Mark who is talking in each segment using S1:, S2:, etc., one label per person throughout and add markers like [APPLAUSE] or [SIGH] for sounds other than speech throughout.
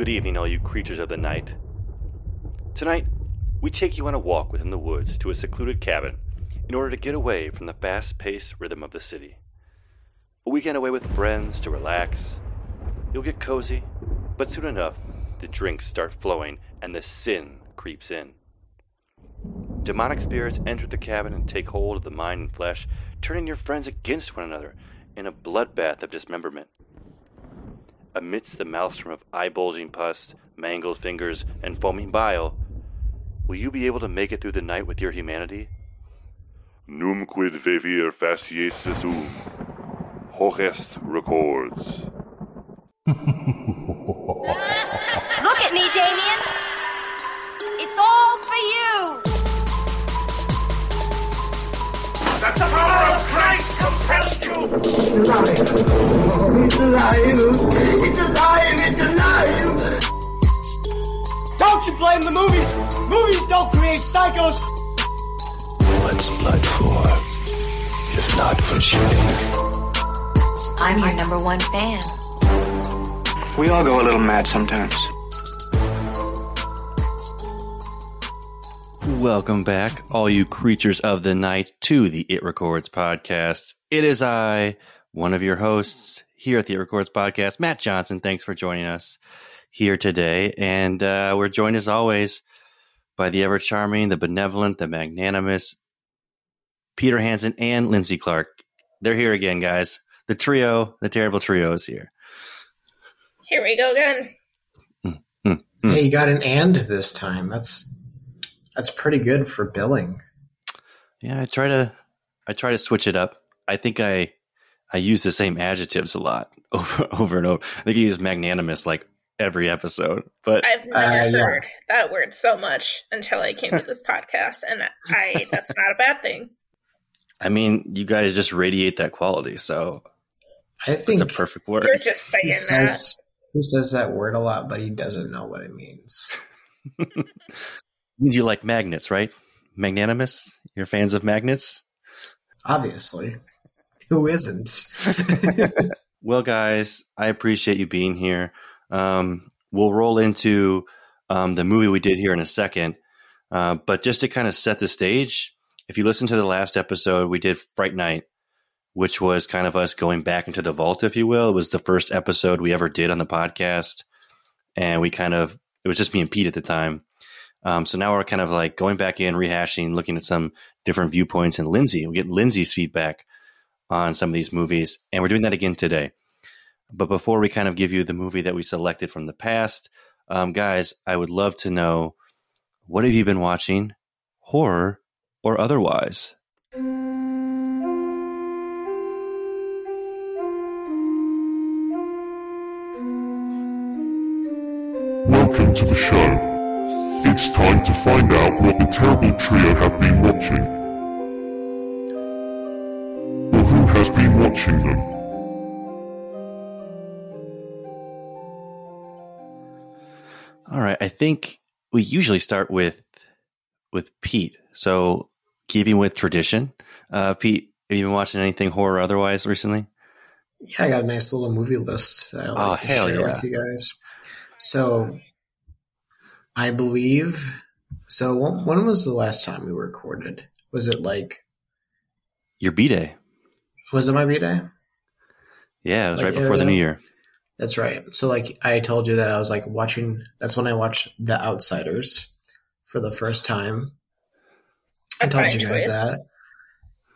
S1: Good evening, all you creatures of the night. Tonight, we take you on a walk within the woods to a secluded cabin in order to get away from the fast paced rhythm of the city. A weekend away with friends to relax. You'll get cozy, but soon enough, the drinks start flowing and the sin creeps in. Demonic spirits enter the cabin and take hold of the mind and flesh, turning your friends against one another in a bloodbath of dismemberment. Amidst the maelstrom of eye bulging pus, mangled fingers, and foaming bile, will you be able to make it through the night with your humanity?
S2: Num quid vivir facies sum. Hochest records. [LAUGHS]
S3: Look at me, Damien. It's all for you.
S4: That the power of Christ compels you!
S5: It's alive! It's alive! It's alive!
S6: Don't you blame the movies! Movies don't create psychos!
S7: What's blood for? If not for shooting.
S3: I'm your number one fan.
S8: We all go a little mad sometimes.
S1: Welcome back, all you creatures of the night, to the It Records podcast. It is I, one of your hosts here at the It Records podcast, Matt Johnson. Thanks for joining us here today. And uh, we're joined as always by the ever charming, the benevolent, the magnanimous Peter Hansen and Lindsay Clark. They're here again, guys. The trio, the terrible trio is here.
S9: Here we go again. Hmm, hmm, hmm.
S10: Hey, you got an and this time. That's that's pretty good for billing.
S1: Yeah, I try to I try to switch it up. I think I I use the same adjectives a lot [LAUGHS] over over and over. I think I use magnanimous like every episode. But
S9: I've never
S10: Uh, yeah.
S9: heard that word so much until I came to this [LAUGHS] podcast, and I that's not a bad thing.
S1: I mean, you guys just radiate that quality, so
S10: I think
S1: it's a perfect word.
S9: You're just saying
S10: he
S9: that.
S10: says he says that word a lot, but he doesn't know what it means. [LAUGHS]
S1: means you like magnets, right? Magnanimous? You're fans of magnets?
S10: Obviously, who isn't? [LAUGHS]
S1: Well, guys, I appreciate you being here. Um, we'll roll into um, the movie we did here in a second. Uh, but just to kind of set the stage, if you listen to the last episode, we did Fright Night, which was kind of us going back into the vault, if you will. It was the first episode we ever did on the podcast. And we kind of, it was just me and Pete at the time. Um, so now we're kind of like going back in, rehashing, looking at some different viewpoints. And Lindsay, we get Lindsay's feedback on some of these movies. And we're doing that again today. But before we kind of give you the movie that we selected from the past, um, guys, I would love to know what have you been watching, horror or otherwise?
S2: Welcome to the show. It's time to find out what the terrible trio have been watching. Or who has been watching them.
S1: All right, I think we usually start with with Pete. So, keeping with tradition, uh, Pete, have you been watching anything horror otherwise recently?
S10: Yeah, I got a nice little movie list that I
S1: Oh,
S10: like to
S1: hell
S10: share
S1: yeah.
S10: with you guys. So, I believe. So, when, when was the last time we recorded? Was it like?
S1: Your B day.
S10: Was it my B day?
S1: Yeah, it was
S10: Like,
S1: right before the new year.
S10: That's right. So, like, I told you that I was like watching. That's when I watched The Outsiders for the first time. I told you guys
S9: choice.
S10: that.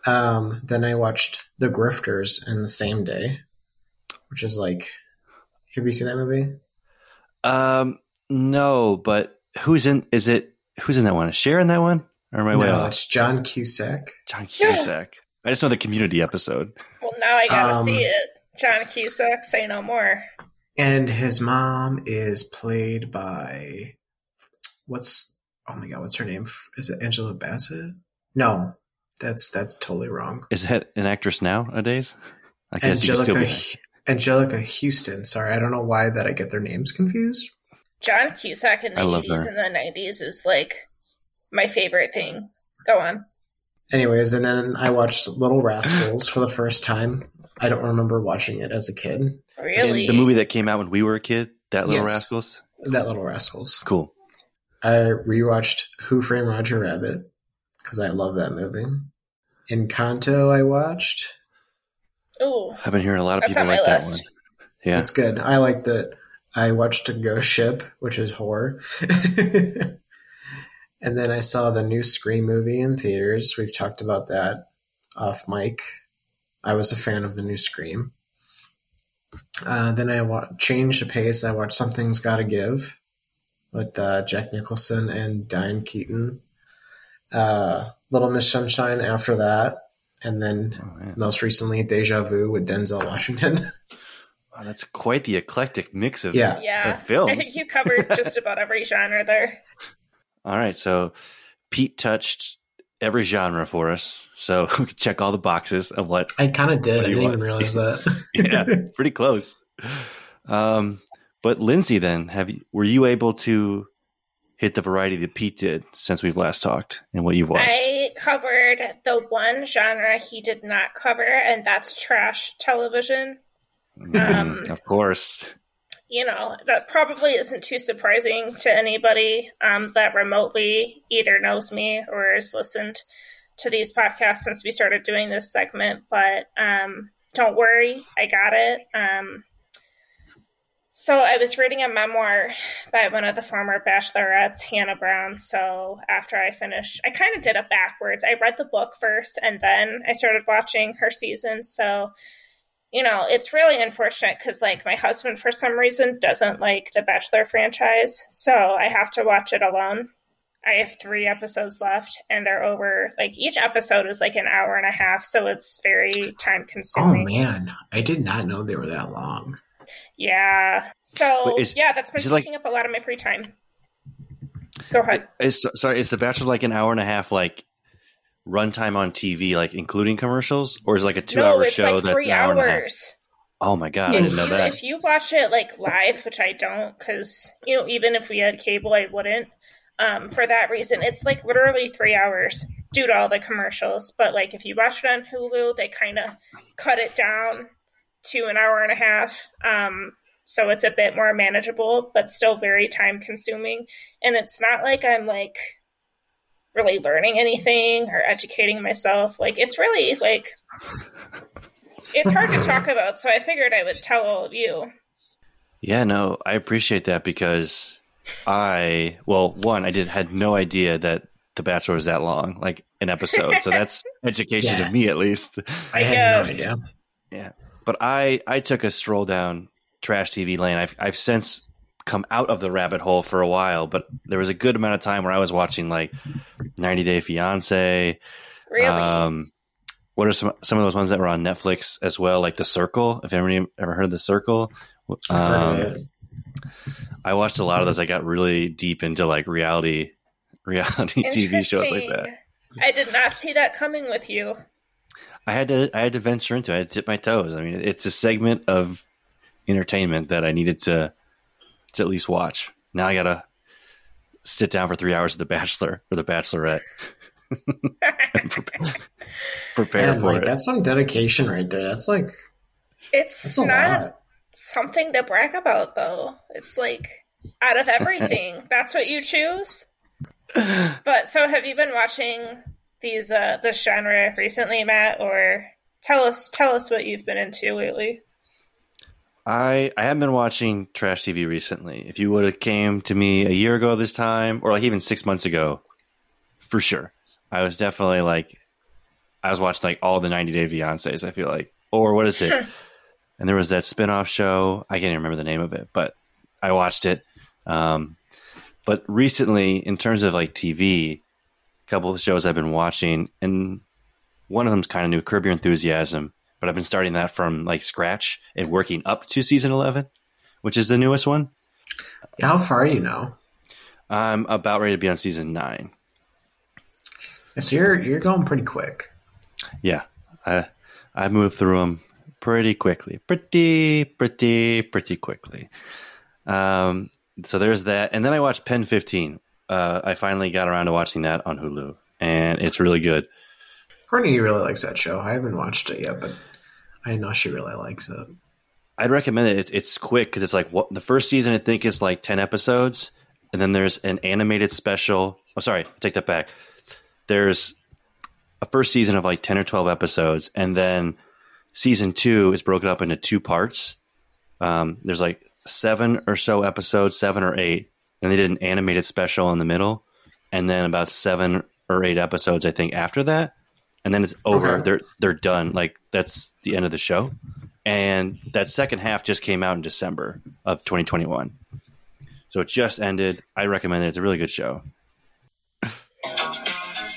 S10: Um, then I watched The Grifters in the same day, which is like, have you seen that movie?
S1: Um, no, but who's in? Is it who's in that one? Is Cher in that one? Or am I way
S10: no,
S1: off?
S10: it's John Cusack.
S1: John Cusack. I just know the Community episode. [LAUGHS]
S9: Well, now I gotta
S10: Um,
S9: see it. John Cusack, say no more.
S10: And his mom is played by what's oh my god, what's her name? Is it Angela Bassett? No, that's that's totally wrong.
S1: Is that an actress nowadays? I guess you could still
S10: Angelica
S1: be.
S10: Anjelica Huston. Sorry, I don't know why that I get their names confused.
S9: John Cusack in the 80s and the 90s is like my favorite thing. Go on.
S10: Anyways, and then I watched Little Rascals for the first time. I don't remember watching it as a kid.
S9: Really?
S1: The movie that came out when we were a kid, that Little
S10: Yes.
S1: Rascals.
S10: That Little Rascals.
S1: Cool.
S10: I rewatched Who Framed Roger Rabbit because I love that movie. Encanto, I watched.
S9: Oh.
S1: I've been hearing a lot of
S9: That's
S1: people like that one. Yeah.
S10: It's good. I liked it. I watched a Ghost Ship, which is horror. [LAUGHS] and then I saw the new Scream movie in theaters. We've talked about that off mic. I was a fan of the new Scream. Uh, then I wa- changed the pace. I watched Something's Gotta Give with uh, Jack Nicholson and Diane Keaton. Uh, Little Miss Sunshine after that. And then
S1: Oh,
S10: most recently, Deja Vu with Denzel Washington. [LAUGHS]
S1: Wow, that's quite the eclectic mix of,
S10: Yeah.
S9: yeah.
S1: of films.
S9: I think you covered just about every genre there. [LAUGHS]
S1: All right, so Pete touched every genre for us, so we [LAUGHS] can check all the boxes of what.
S10: I kind of did. I didn't even realize that. [LAUGHS]
S1: yeah, pretty close. Um, but Lindsay, then have you, were you able to hit the variety that Pete did since we've last talked and what you've watched?
S9: I covered the one genre he did not cover, and that's trash television. Um,
S1: of course.
S9: you know, that probably isn't too surprising to anybody um, that remotely either knows me or has listened to these podcasts since we started doing this segment. But um, don't worry, I got it. Um, so I was reading a memoir by one of the former bachelorettes, Hannah Brown. So after I finished, I kind of did it backwards. I read the book first, and then I started watching her season. So you know, it's really unfortunate because, like, my husband, for some reason, doesn't like the Bachelor franchise. So I have to watch it alone. I have three episodes left, and they're over. Like, each episode is like an hour and a half. So it's very time consuming.
S10: oh man, I did not know they were that long.
S9: Yeah. So,
S1: Wait, is-
S9: yeah, that's been
S1: is it like-
S9: taking up a lot of my free time. Go ahead.
S1: Is sorry, is the Bachelor like an hour and a half like runtime on TV, like including commercials, or is it like a two
S9: no,
S1: hour
S9: it's
S1: show
S9: like
S1: that's
S9: three
S1: an hour and a half?
S9: hours.
S1: Oh my god, I
S9: if
S1: didn't know
S9: you,
S1: that.
S9: If you watch it like live, which I don't, because you know, even if we had cable, I wouldn't. Um, for that reason, it's like literally three hours due to all the commercials. But like if you watch it on Hulu, they kind of cut it down to an hour and a half. Um, so it's a bit more manageable, but still very time consuming. And it's not like I'm like really learning anything or educating myself. Like it's really like it's hard to talk about, so I figured I would tell all of you.
S1: Yeah, no, I appreciate that because I well, one, I did had no idea that The Bachelor was that long, like an episode. So that's [LAUGHS] education
S10: Yeah.
S1: to me at least.
S10: I,
S9: I
S10: had
S9: guess.
S10: no idea.
S1: Yeah. But I I took a stroll down trash TV lane. I've I've since come out of the rabbit hole for a while, but there was a good amount of time where I was watching like 90 Day Fiance.
S9: Really?
S1: Um what are some some of those ones that were on Netflix as well, like The Circle? If anybody ever heard of The Circle?
S10: I've
S1: Um. I watched a lot of those. I got really deep into like reality reality [LAUGHS] TV shows like that.
S9: I did not see that coming with you.
S1: I had to I had to venture into it. I had to dip my toes. I mean, it's a segment of entertainment that I needed to to at least watch. Now I gotta sit down for three hours of The Bachelor or The Bachelorette. and [LAUGHS] [LAUGHS] prepare, prepare
S10: Man,
S1: for
S10: like
S1: it.
S10: that's some dedication right there. That's like
S9: It's
S10: that's
S9: not
S10: lot.
S9: something to brag about, though. It's like out of everything, [LAUGHS] that's what you choose. But so, have you been watching these uh this genre recently, Matt? Or tell us tell us what you've been into lately.
S1: I I haven't been watching trash TV recently. If you would have came to me a year ago this time, or like even six months ago, for sure, I was definitely like, I was watching like all the 90 Day Fiancés. I feel like, or what is it? and there was that spin-off show. I can't even remember the name of it, but I watched it. Um, but recently, in terms of like TV, a couple of shows I've been watching, and one of them's kind of new, Curb Your Enthusiasm. But I've been starting that from like scratch and working up to season eleven, which is the newest one.
S10: How far are you now?
S1: I'm about ready to be on season nine.
S10: So you're you're going pretty quick.
S1: Yeah, I I moved through them pretty quickly, pretty pretty pretty quickly. Um, so there's that, and then I watched Pen 15. Uh, I finally got around to watching that on Hulu, and it's really good.
S10: Courtney really likes that show. I haven't watched it yet, but I know she really likes it.
S1: I'd recommend it. It- It's quick because it's like what the first season I think is like ten episodes, and then there's an animated special. Oh, sorry, take that back. There's a first season of like ten or twelve episodes, and then season two is broken up into two parts. Um, there's like seven or so episodes, seven or eight, and they did an animated special in the middle, and then about seven or eight episodes I think after that, and then it's over.
S10: Okay.
S1: They're they're done. Like that's the end of the show and that second half just came out in December of 2021. So it just ended. I recommend it. It's a really good show. [LAUGHS]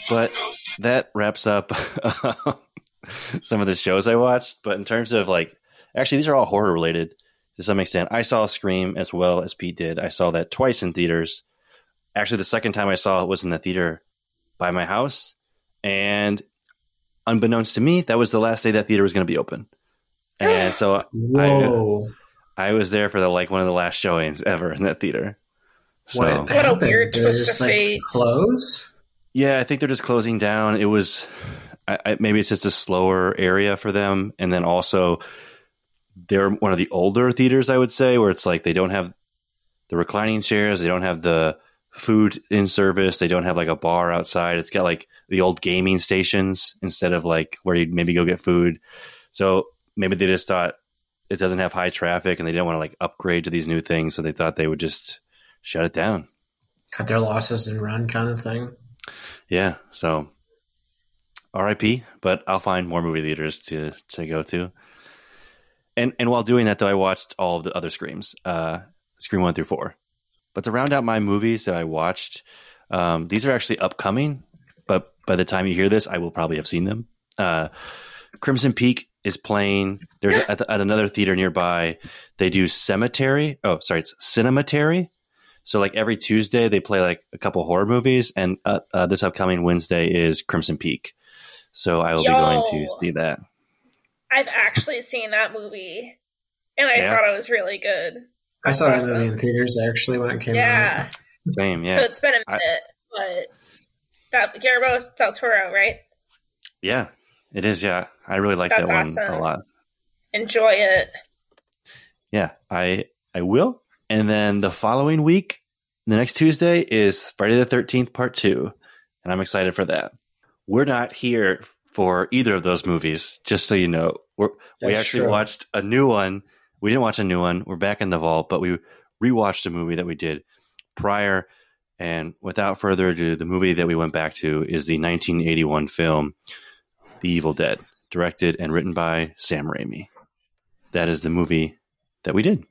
S1: But that wraps up [LAUGHS] some of the shows I watched. But in terms of like, actually, these are all horror related to some extent. I saw Scream as well as Pete did. I saw that twice in theaters. Actually, the second time I saw it was in the theater by my house. And unbeknownst to me, that was the last day that theater was going to be open. And so
S10: Whoa.
S1: I was there for the like one of the last showings ever in that theater. So
S10: what,
S9: What a
S10: happened?
S9: weird
S10: Did they
S9: twist
S10: just,
S9: of
S10: like,
S9: fate.
S10: Close?
S1: yeah, I think they're just closing down. It was I, I, maybe it's just a slower area for them, and then also they're one of the older theaters, I would say, where it's like they don't have the reclining chairs, they don't have the food in service, they don't have like a bar outside. It's got like the old gaming stations instead of like where you'd maybe go get food. So maybe they just thought it doesn't have high traffic and they didn't want to like upgrade to these new things, so they thought they would just shut it down.
S10: Cut their losses and run kind of thing.
S1: Yeah, so RIP, but I'll find more movie theaters to to go to. And and while doing that though, I watched all of the other screams, uh Scream 1 through 4. But to round out my movies that I watched, um, these are actually upcoming, but by the time you hear this, I will probably have seen them. Uh Crimson Peak is playing. There's at, the, at another theater nearby. They do Cemetery. Oh, sorry, it's Cinematary. So like every Tuesday they play like a couple horror movies, and uh, uh, this upcoming Wednesday is Crimson Peak. So I will be going to see that.
S9: I've actually seen that movie, and I
S1: Yeah?
S9: thought it was really good.
S10: I saw that movie in theaters actually when it came out.
S9: Yeah.
S10: out.
S1: Same, yeah,
S9: So it's been a minute, but that Guillermo del Toro, right?
S1: yeah, it is. Yeah, I really like
S9: That's
S1: that one
S9: awesome.
S1: a lot.
S9: Enjoy it.
S1: Yeah, I I will. And then the following week, the next Tuesday is Friday the Thirteenth Part Two, and I'm excited for that. We're not here for either of those movies, just so you know. We're, we actually
S10: true.
S1: watched a new one. We didn't watch a new one. We're back in the vault, but we rewatched a movie that we did prior. And without further ado, the movie that we went back to is the 1981 film The Evil Dead, directed and written by Sam Raimi. That is the movie that we did.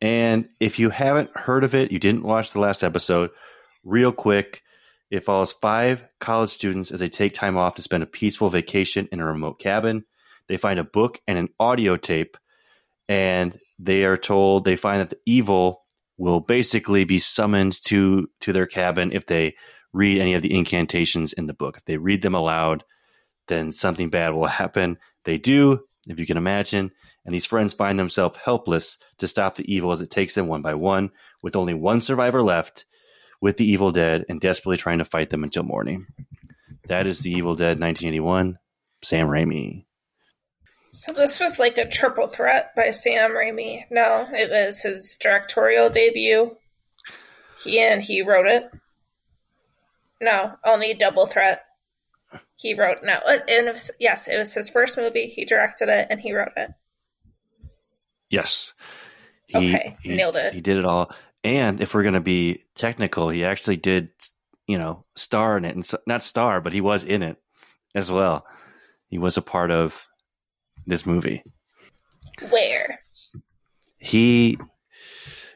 S1: And if you haven't heard of it, you didn't watch the last episode, real quick, it follows five college students as they take time off to spend a peaceful vacation in a remote cabin. They find a book and an audio tape, and they are told they find that the evil will basically be summoned to to their cabin if they read any of the incantations in the book. If they read them aloud, then something bad will [LAUGHS] happen. They do, if you can imagine, and these friends find themselves helpless to stop the evil as it takes them one by one, with only one survivor left with the Evil Dead and desperately trying to fight them until morning. That is the Evil Dead 1981, Sam Raimi.
S9: So this was like a triple threat by Sam Raimi. No, it was his directorial debut. He and he wrote it. No, only double threat. He wrote no, and it was, yes, it was his first movie. He directed it and he wrote it.
S1: Yes. He,
S9: Okay,
S1: he,
S9: nailed it.
S1: He did it all. And if we're going to be technical, he actually did, you know, star in it. And so, not star, but he was in it as well. He was a part of this movie.
S9: Where?
S1: he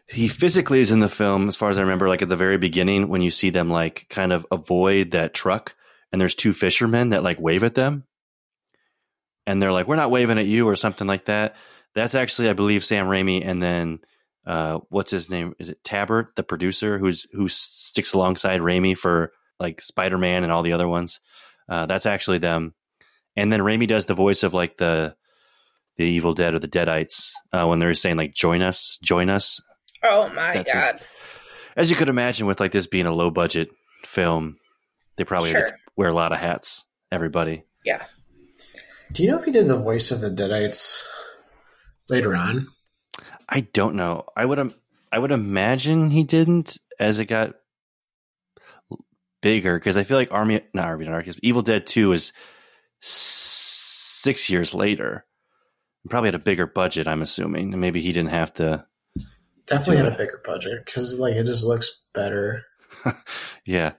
S1: he physically is in the film as far as i remember like at the very beginning when you see them like kind of avoid that truck and there's two fishermen that like wave at them. And they're like we're not waving at you or something like that. That's actually i believe sam raimi and then uh what's his name? Is it Tapert the producer who's who sticks alongside raimi for like spider-man and all the other ones? Uh that's actually them. And then raimi does the voice of like the the Evil Dead or the Deadites uh, when they're saying like "join us, join us."
S9: Oh my
S1: That's
S9: god!
S1: As you could imagine, with like this being a low budget film, they probably had to
S9: Sure.
S1: wear a lot of hats. Everybody,
S9: Yeah.
S10: Do you know if he did the voice of the Deadites later on.
S1: I don't know. I would im- I would imagine he didn't as it got bigger because I feel like Army not Army of Darkness, Evil Dead Two is six years later. Probably had a bigger budget, I'm assuming, and maybe he didn't have to.
S10: Definitely had
S1: it.
S10: a bigger budget because like it just looks better. [LAUGHS]
S1: Yeah,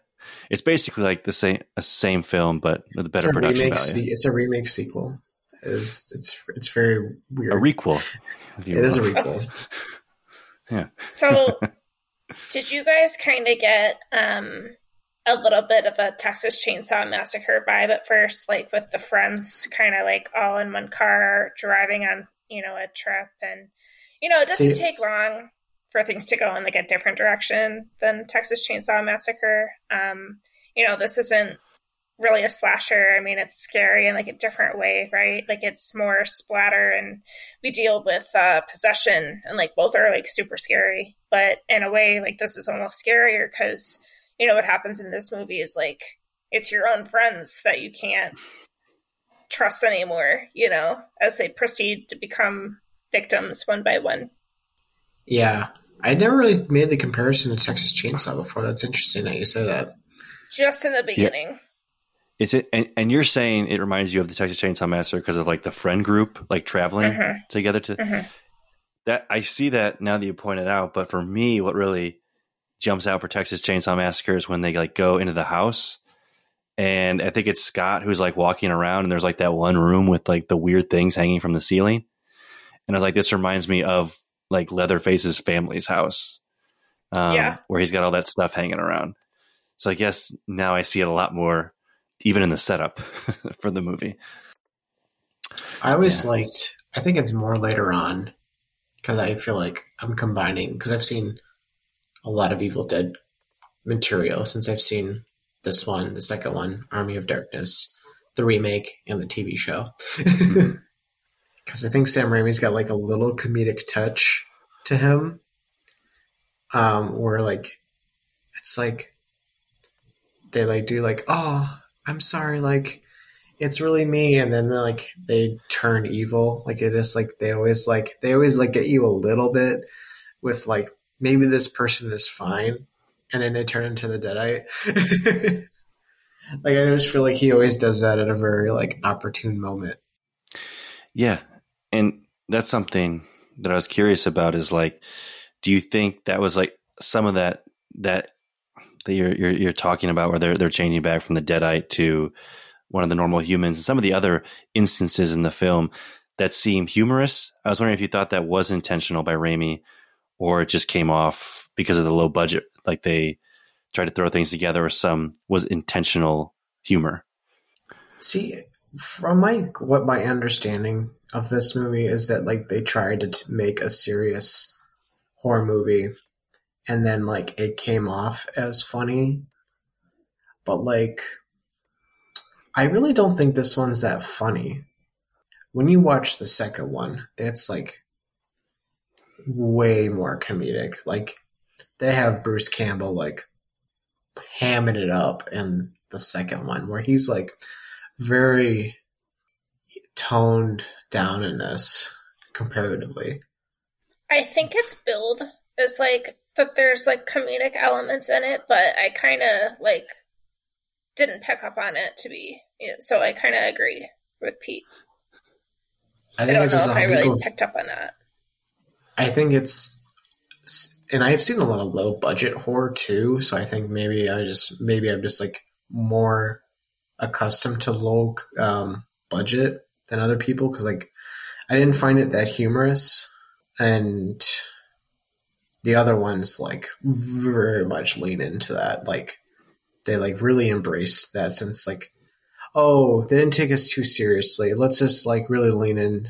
S1: it's basically like the same a same film, but with a better
S10: it's a
S1: production
S10: remake.
S1: value.
S10: Se- it's a remake sequel. It's it's it's very weird.
S1: A requel. if you
S10: It is a
S1: will.
S10: requel. [LAUGHS]
S1: Yeah.
S9: So, [LAUGHS] did you guys kind of get um, a little bit of a Texas Chainsaw Massacre vibe at first, like with the friends kind of like all in one car driving on, you know, a trip? And, you know, it doesn't
S10: See-
S9: take long for things to go in like a different direction than Texas Chainsaw Massacre. Um, you know, this isn't really a slasher. I mean, it's scary in like a different way, right? Like it's more splatter and we deal with uh, possession and like both are like super scary. But in a way, like this is almost scarier because, you know, what happens in this movie is like it's your own friends that you can't trust anymore, you know, as they proceed to become victims one by one.
S10: Yeah, I never really made the comparison to Texas Chainsaw before. That's interesting that you say that.
S9: Just in the beginning.
S1: It's it, and, and you're saying it reminds you of the Texas Chainsaw Massacre because of like the friend group, like traveling
S9: Mhm.
S1: together to
S9: Mhm.
S1: that. I see that now that you point it out, but for me, what really jumps out for Texas Chainsaw Massacre is when they like go into the house, and I think it's Scott who's like walking around, and there's like that one room with like the weird things hanging from the ceiling, and I was like, this reminds me of like Leatherface's family's house, um,
S9: Yeah.
S1: where he's got all that stuff hanging around. So I guess now I see it a lot more, even in the setup [LAUGHS] for the movie.
S10: I always liked. I think it's more later on because I feel like I'm combining because I've seen a lot of Evil Dead material since I've seen this one, the second one, Army of Darkness, the remake, and the TV show. [LAUGHS] [LAUGHS] Because I think Sam Raimi's got like a little comedic touch to him, um, where like it's like they like do like, oh, I'm sorry, like it's really me and then like they turn evil like it is like they always like they always like get you a little bit with like maybe this person is fine and then they turn into the deadite [LAUGHS] like i just feel like he always does that at a very like opportune moment
S1: Yeah. And that's something that I was curious about is like, do you think that was like some of that, that, that you're, you're, you're talking about where they're, they're changing back from the deadite to one of the normal humans and some of the other instances in the film that seem humorous. I was wondering if you thought that was intentional by Raimi or it just came off because of the low budget, like they tried to throw things together or some was intentional humor.
S10: see from my what my understanding of this movie is that like they tried to t- make a serious horror movie and then like it came off as funny but like i really don't think this one's that funny when you watch the second one that's like way more comedic like they have bruce campbell like hamming it up in the second one where he's like very toned down in this comparatively.
S9: I think it's billed as like that there's like comedic elements in it, but I kind of like didn't pick up on it to be. Yeah, so I kind of agree with Pete.
S10: I
S9: I, don't know
S10: just
S9: if I really
S10: people.
S9: picked up on that.
S10: I think it's, and I've seen a lot of low budget horror too. So I think maybe I just maybe I'm just like more accustomed to low um, budget than other people because like I didn't find it that humorous, and the other ones like very much lean into that. Like they like really embraced that since like oh they didn't take us too seriously. Let's just like really lean in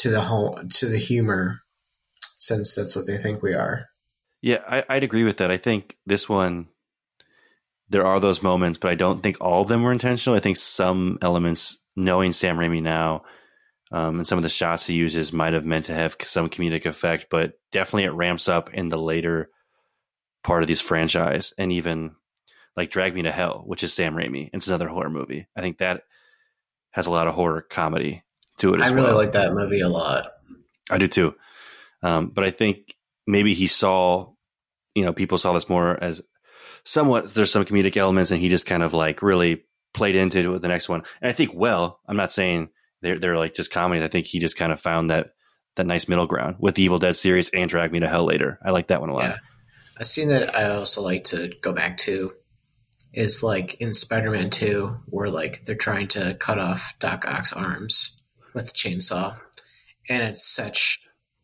S10: to the home to the humor since that's what they think we are.
S1: Yeah, I, I'd agree with that. I think this one, there are those moments, but I don't think all of them were intentional. I think some elements, knowing Sam Raimi now, um, and some of the shots he uses might have meant to have some comedic effect, but definitely it ramps up in the later part of this franchise, and even like Drag Me to Hell, which is Sam Raimi. It's another horror movie. I think that has a lot of horror comedy to it
S10: I really
S1: well.
S10: like that movie a lot.
S1: I do too. Um, but I think maybe he saw, you know, people saw this more as somewhat. There's some comedic elements, and he just kind of like really played into it with the next one. And I think well, I'm not saying they're they're like just comedies. I think he just kind of found that that nice middle ground with the Evil Dead series and Drag Me to Hell later. I like that one a lot.
S10: Yeah. A scene that I also like to go back to is like in Spider-Man 2 where like they're trying to cut off Doc Ock's arms with the chainsaw. And it's such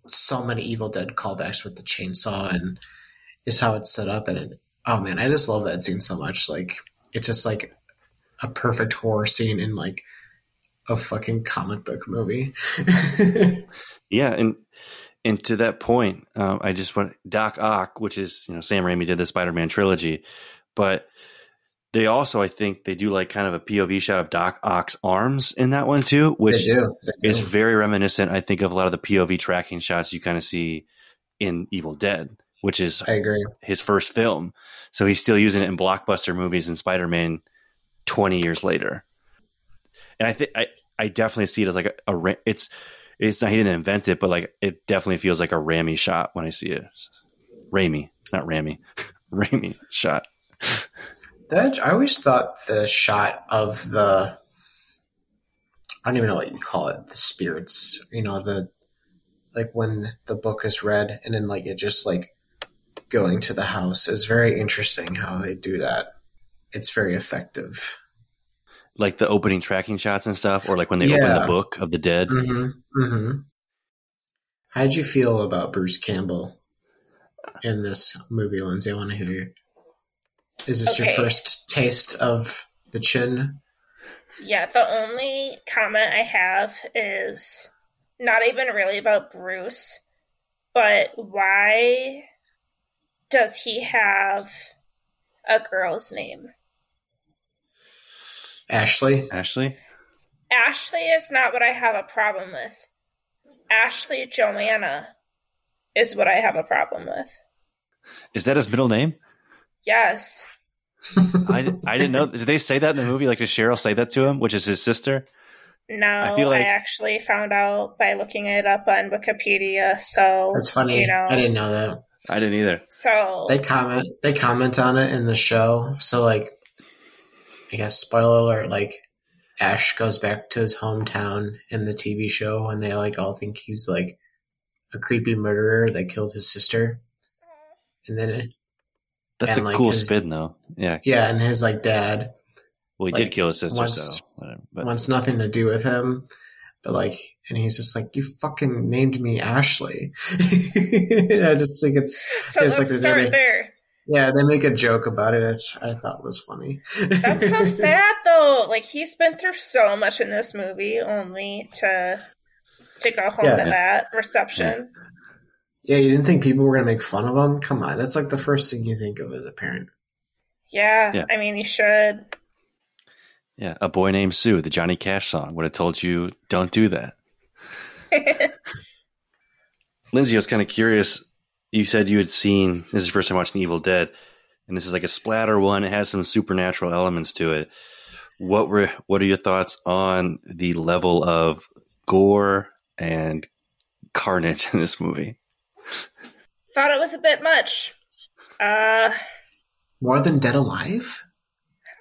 S10: so many Evil Dead callbacks with the chainsaw and just how it's set up and it, oh man, I just love that scene so much. Like it's just like a perfect horror scene in like a fucking comic book movie. [LAUGHS]
S1: Yeah, and and to that point, um, I just want Doc Ock, which is you know Sam Raimi did the Spider-Man trilogy, but they also I think they do like kind of a POV shot of Doc Ock's arms in that one too, which
S10: They do, they do.
S1: is very reminiscent. I think of a lot of the POV tracking shots you kind of see in Evil Dead, which is
S10: I agree.
S1: his first film. So he's still using it in blockbuster movies and Spider-Man 20 years later. And I think I I definitely see it as like a, a it's it's not he didn't invent it, but like it definitely feels like a Rami shot when I see it. Raimi, not Rami, [LAUGHS] Raimi shot.
S10: That I always thought the shot of the I don't even know what you call it, the spirits, you know, the like when the book is read and then like it just like going to the house is very interesting how they do that. It's very effective.
S1: Like the opening tracking shots and stuff, or like when they open the book of the dead.
S10: Mm-hmm. Mm-hmm. How did you feel about Bruce Campbell in this movie, Lindsay? I want to hear you. Is this your first taste of the chin?
S9: Yeah, the only comment I have is not even really about Bruce, but why does he have a girl's name?
S10: Ashley?
S1: Ashley,
S9: Ashley is not what I have a problem with. Ashley Joanna is what I have a problem with.
S1: is that his middle name?
S9: Yes.
S1: I, I didn't know. Did they say that in the movie? Like, did Cheryl say that to him, which is his sister?
S9: No, I,
S1: feel like-
S9: actually found out by looking it up on Wikipedia. So
S10: That's funny.
S9: You know,
S10: I didn't know that.
S1: I didn't either.
S9: so
S10: They comment they comment on it in the show. So like I guess spoiler alert, like Ash goes back to his hometown in the TV show and they like all think he's like a creepy murderer that killed his sister. And then it,
S1: That's
S10: And,
S1: a
S10: like,
S1: cool
S10: his-
S1: spin, though. Yeah.
S10: yeah, and his like dad
S1: Well, he
S10: like,
S1: did kill his sister,
S10: once-
S1: so whatever. But
S10: wants nothing to do with him. But like and he's just like, You fucking named me Ashley. [LAUGHS] I just think it's
S9: so
S10: it's
S9: let's
S10: like they're
S9: start
S10: doing-
S9: there.
S10: yeah, they make a joke about it, which I thought was funny.
S9: That's so [LAUGHS] sad though. Like he's been through so much in this movie only to to go home
S10: Yeah.
S9: to that reception.
S10: Yeah, you didn't think people were gonna make fun of him? Come on, that's like the first thing you think of as a parent.
S9: Yeah,
S1: Yeah.
S9: I mean you should.
S1: yeah, a boy named Sue, the Johnny Cash song, would have told you don't do that. [LAUGHS] Lindsay, I was kind of curious. You said you had seen this is your first time watching Evil Dead, and this is like a splatter one. It has some supernatural elements to it. What were what are your thoughts on the level of gore and carnage in this movie?
S9: Thought it was a bit much. Uh
S10: More than Dead Alive?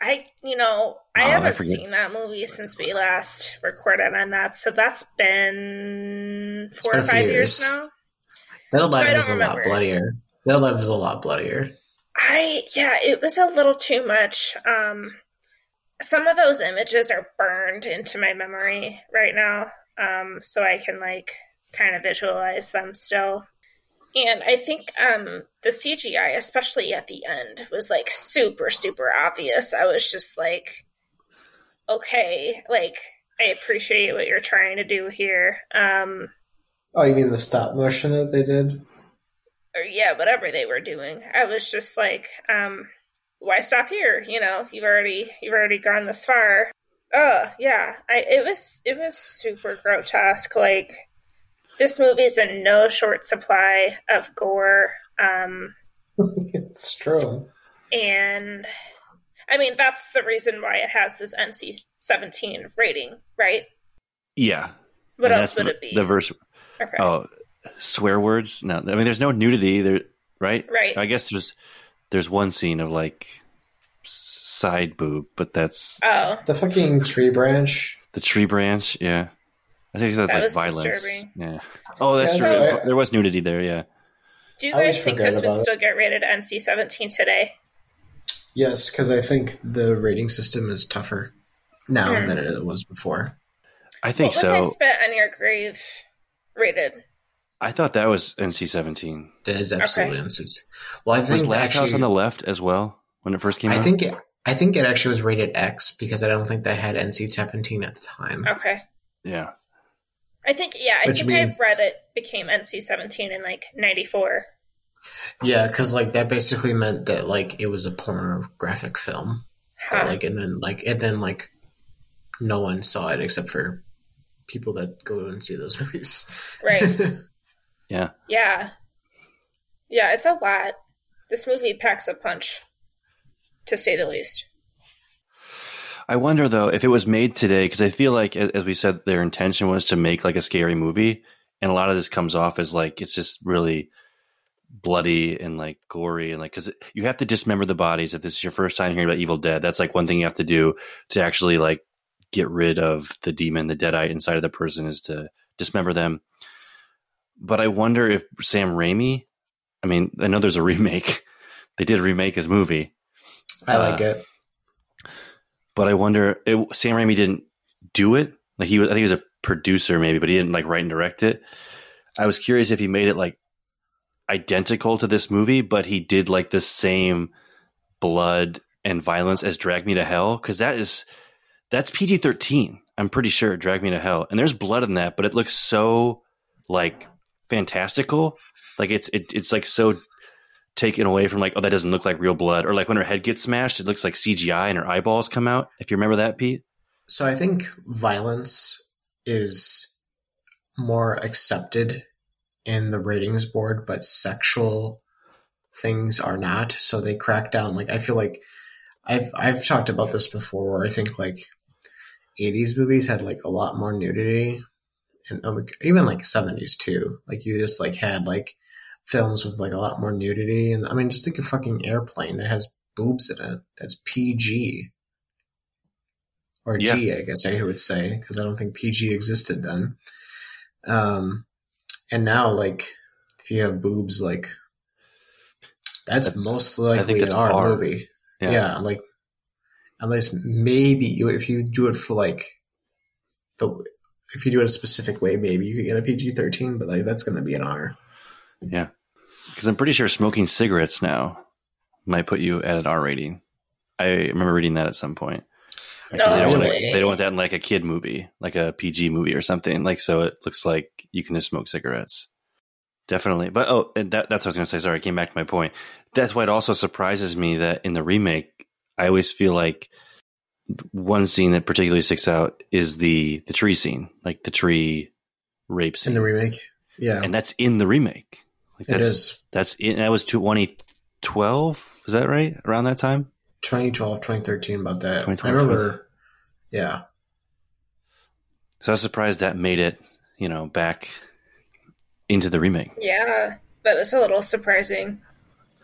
S9: I you know, I
S1: Oh,
S9: haven't
S1: forget.
S9: seen that movie since we last recorded on that, so that's been four
S10: been
S9: or five years
S10: years.
S9: now.
S10: Dead
S9: So
S10: Alive
S9: don't
S10: is a lot bloodier. Dead Alive is a lot bloodier.
S9: I yeah, it was a little too much. Um some of those images are burned into my memory right now. Um so I can like kind of visualize them still. And I think um the CGI, especially at the end, was like super, super obvious. I was just like, okay, like I appreciate what you're trying to do here. Um
S10: Oh, you mean the stop motion that they did?
S9: or yeah, whatever they were doing. I was just like, um, why stop here? You know, you've already you've already gone this far. Oh yeah, I it was it was super grotesque. Like this movie's in no short supply of gore. Um, [LAUGHS]
S10: it's true.
S9: and I mean that's the reason why it has this NC seventeen rating, right?
S1: Yeah,
S9: What
S1: And
S9: else would
S1: the,
S9: it be?
S1: The verse.
S9: Okay.
S1: Oh, swear words? No, I mean, there's no nudity there, right?
S9: Right.
S1: I guess there's there's one scene of like side boob, but that's
S9: Oh,
S10: The fucking tree branch.
S1: the tree branch. Yeah, I think that's
S9: That
S1: like
S9: was
S1: violence.
S9: disturbing.
S1: Yeah. Oh, that's
S10: Yeah,
S1: true.
S10: that's right.
S1: There was nudity there. Yeah.
S9: do you guys think this would
S10: it.
S9: still get rated NC-17 today?
S10: Yes, because I think the rating system is tougher now
S9: Hmm.
S10: than it was before.
S1: I think
S9: what was I
S1: so.
S9: spit on your grave rated?
S1: I thought that was NC-17.
S10: That is absolutely unsuits. Well, I think Was
S1: Last
S10: actually,
S1: House on the Left as well when it first came
S10: I
S1: out?
S10: think it, I think it actually was rated X because I don't think they had NC seventeen at the time.
S9: Okay.
S1: Yeah.
S9: I think yeah, I
S10: Which
S9: think
S10: means-
S9: I read it became NC-17 in like 94.
S10: Yeah, because like that basically meant that like it was a pornographic film.
S9: Huh.
S10: That, like and then like and then like no one saw it except for people that go and see those [LAUGHS] movies.
S9: Right. [LAUGHS]
S1: Yeah.
S9: Yeah. Yeah, it's a lot. This movie packs a punch, to say the least.
S1: I wonder though if it was made today because I feel like as we said their intention was to make like a scary movie and a lot of this comes off as like it's just really bloody and like gory and like because you have to dismember the bodies if this is your first time hearing about Evil Dead. That's like one thing you have to do to actually like get rid of the demon the deadite inside of the person is to dismember them. But I wonder if Sam Raimi I mean I know there's a [LAUGHS] remake. They did remake his movie.
S10: I like
S1: Uh,
S10: it.
S1: But I wonder, it, Sam Raimi didn't do it. Like he was, I think he was a producer maybe, but he didn't like write and direct it. I was curious if he made it like identical to this movie, but he did like the same blood and violence as Drag Me to Hell because that is that's PG thirteen. I'm pretty sure Drag Me to Hell, and there's blood in that, but it looks so like fantastical. Like it's it, it's like so taken away from like oh that doesn't look like real blood or like when her head gets smashed it looks like CGI and her eyeballs come out. If you remember that, Pete.
S10: So I think violence is more accepted in the ratings board, but sexual things are not. So they crack down. Like I feel like I've I've talked about this before. Where I think like '80s movies had like a lot more nudity, and um, even like '70s too. Like you just like had like films with like a lot more nudity, and I mean just think of fucking Airplane that has boobs in it. That's PG or
S1: Yeah.
S10: G, I guess I would say, because I don't think PG existed then. Um, and now, like, if you have boobs, like, that's most likely
S1: that's
S10: an R,
S1: R.
S10: movie.
S1: Yeah.
S10: Yeah. like, unless maybe you, if you do it for like the, if you do it a specific way, maybe you could get a PG thirteen, but like that's going to be an R.
S1: Yeah, because I'm pretty sure smoking cigarettes now might put you at an R rating. I remember reading that at some point. Because they, don't want they don't want that in like a kid movie, like a PG movie or something. Like so, it looks like you can just smoke cigarettes. Definitely, but oh, and that, that's what I was going to say. Sorry, I came back to my point. That's why it also surprises me that in the remake, I always feel like one scene that particularly sticks out is the the tree scene, like the tree rape scene
S10: In the remake, yeah,
S1: and that's in the remake. Like that's,
S10: is.
S1: That's in, that was 2012. Was that right? Around that time?
S10: 2012, 2013, about that. I remember, yeah.
S1: So I was surprised that made it, you know, back into the remake.
S9: Yeah, that is a little surprising.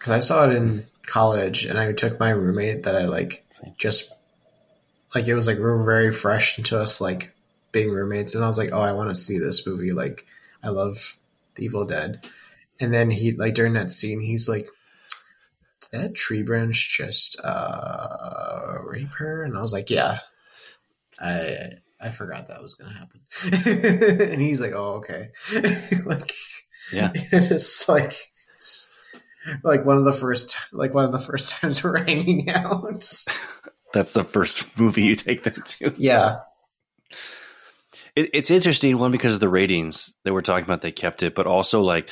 S10: because I saw it in college, and I took my roommate that I like just like it was like we were very fresh into us like being roommates, and I was like, oh, I want to see this movie. Like, I love The Evil Dead, and then he like during that scene, he's like, did that tree branch just uh rape her? And I was like, yeah, I. I forgot that was gonna happen, [LAUGHS] and he's like, "Oh, okay." [LAUGHS] like,
S1: Yeah. [LAUGHS]
S10: it's like like one of the first like one of the first times we're hanging out
S1: That's the first movie you take them to.
S10: yeah
S1: It, it's interesting, one, because of the ratings that we're talking about, they kept it, but also like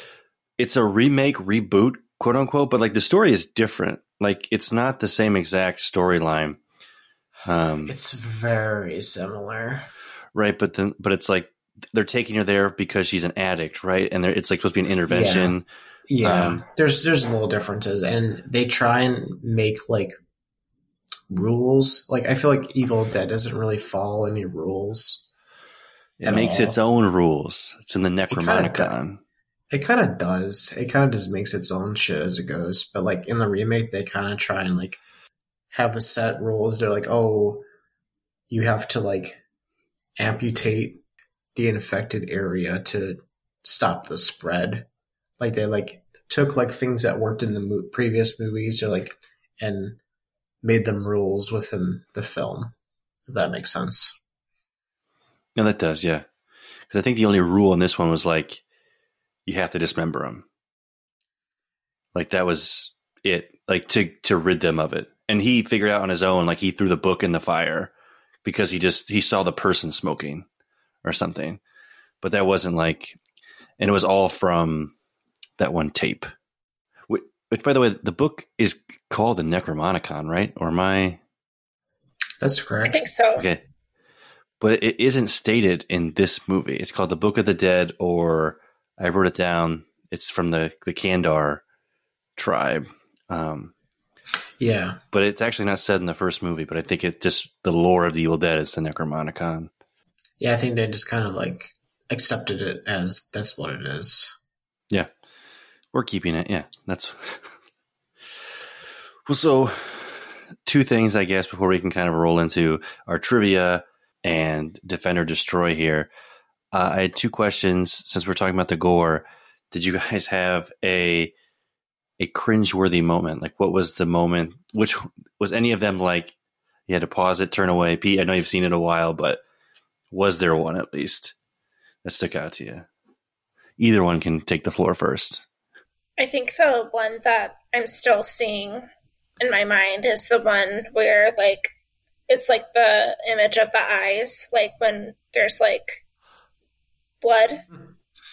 S1: it's a remake, reboot, quote unquote, but like the story is different. Like it's not the same exact storyline. Um,
S10: it's very similar
S1: right but then but it's like they're taking her there because she's an addict right and it's like supposed to be an intervention
S10: yeah
S1: Um,
S10: there's there's little differences and they try and make like rules like i feel like evil dead doesn't really follow any rules
S1: It makes
S10: all.
S1: its own rules. It's in the
S10: kinda
S1: Necronomicon.
S10: It kind of does. It kind of just makes its own shit as it goes. But like in the remake, they kind of try and like have a set rules. They're like, oh, you have to like amputate the infected area to stop the spread. Like they like took like things that worked in the mo- previous movies, or like and made them rules within the film. If that makes sense.
S1: No, that does, yeah. Because I think the only rule in this one was like you have to dismember them. Like that was it. Like to to rid them of it. And he figured out on his own. Like he threw the book in the fire because he just he saw the person smoking or something. But that wasn't like, and it was all from that one tape. Which, which by the way, the book is called the Necronomicon, right? Or am I?
S10: That's correct.
S9: I think so.
S1: Okay. But it isn't stated in this movie. It's called The Book of the Dead, or I wrote it down. It's from the, the Kandar tribe. Um,
S10: Yeah.
S1: but it's actually not said in the first movie, but I think it just, the lore of the Evil Dead is the Necronomicon.
S10: Yeah, I think they just kind of like accepted it as that's what it is.
S1: Yeah. We're keeping it. Yeah. That's. [LAUGHS] well, so two things, I guess, before we can kind of roll into our trivia and defend or destroy here. Uh, I had two questions since we're talking about the gore. Did you guys have a a cringeworthy moment? Like, what was the moment? Which was any of them like you had to pause it, turn away? Pete, I know you've seen it a while, but was there one at least that stuck out to you? Either one can take the floor first.
S9: I think the one that I'm still seeing in my mind is the one where like it's like the image of the eyes, like when there's like blood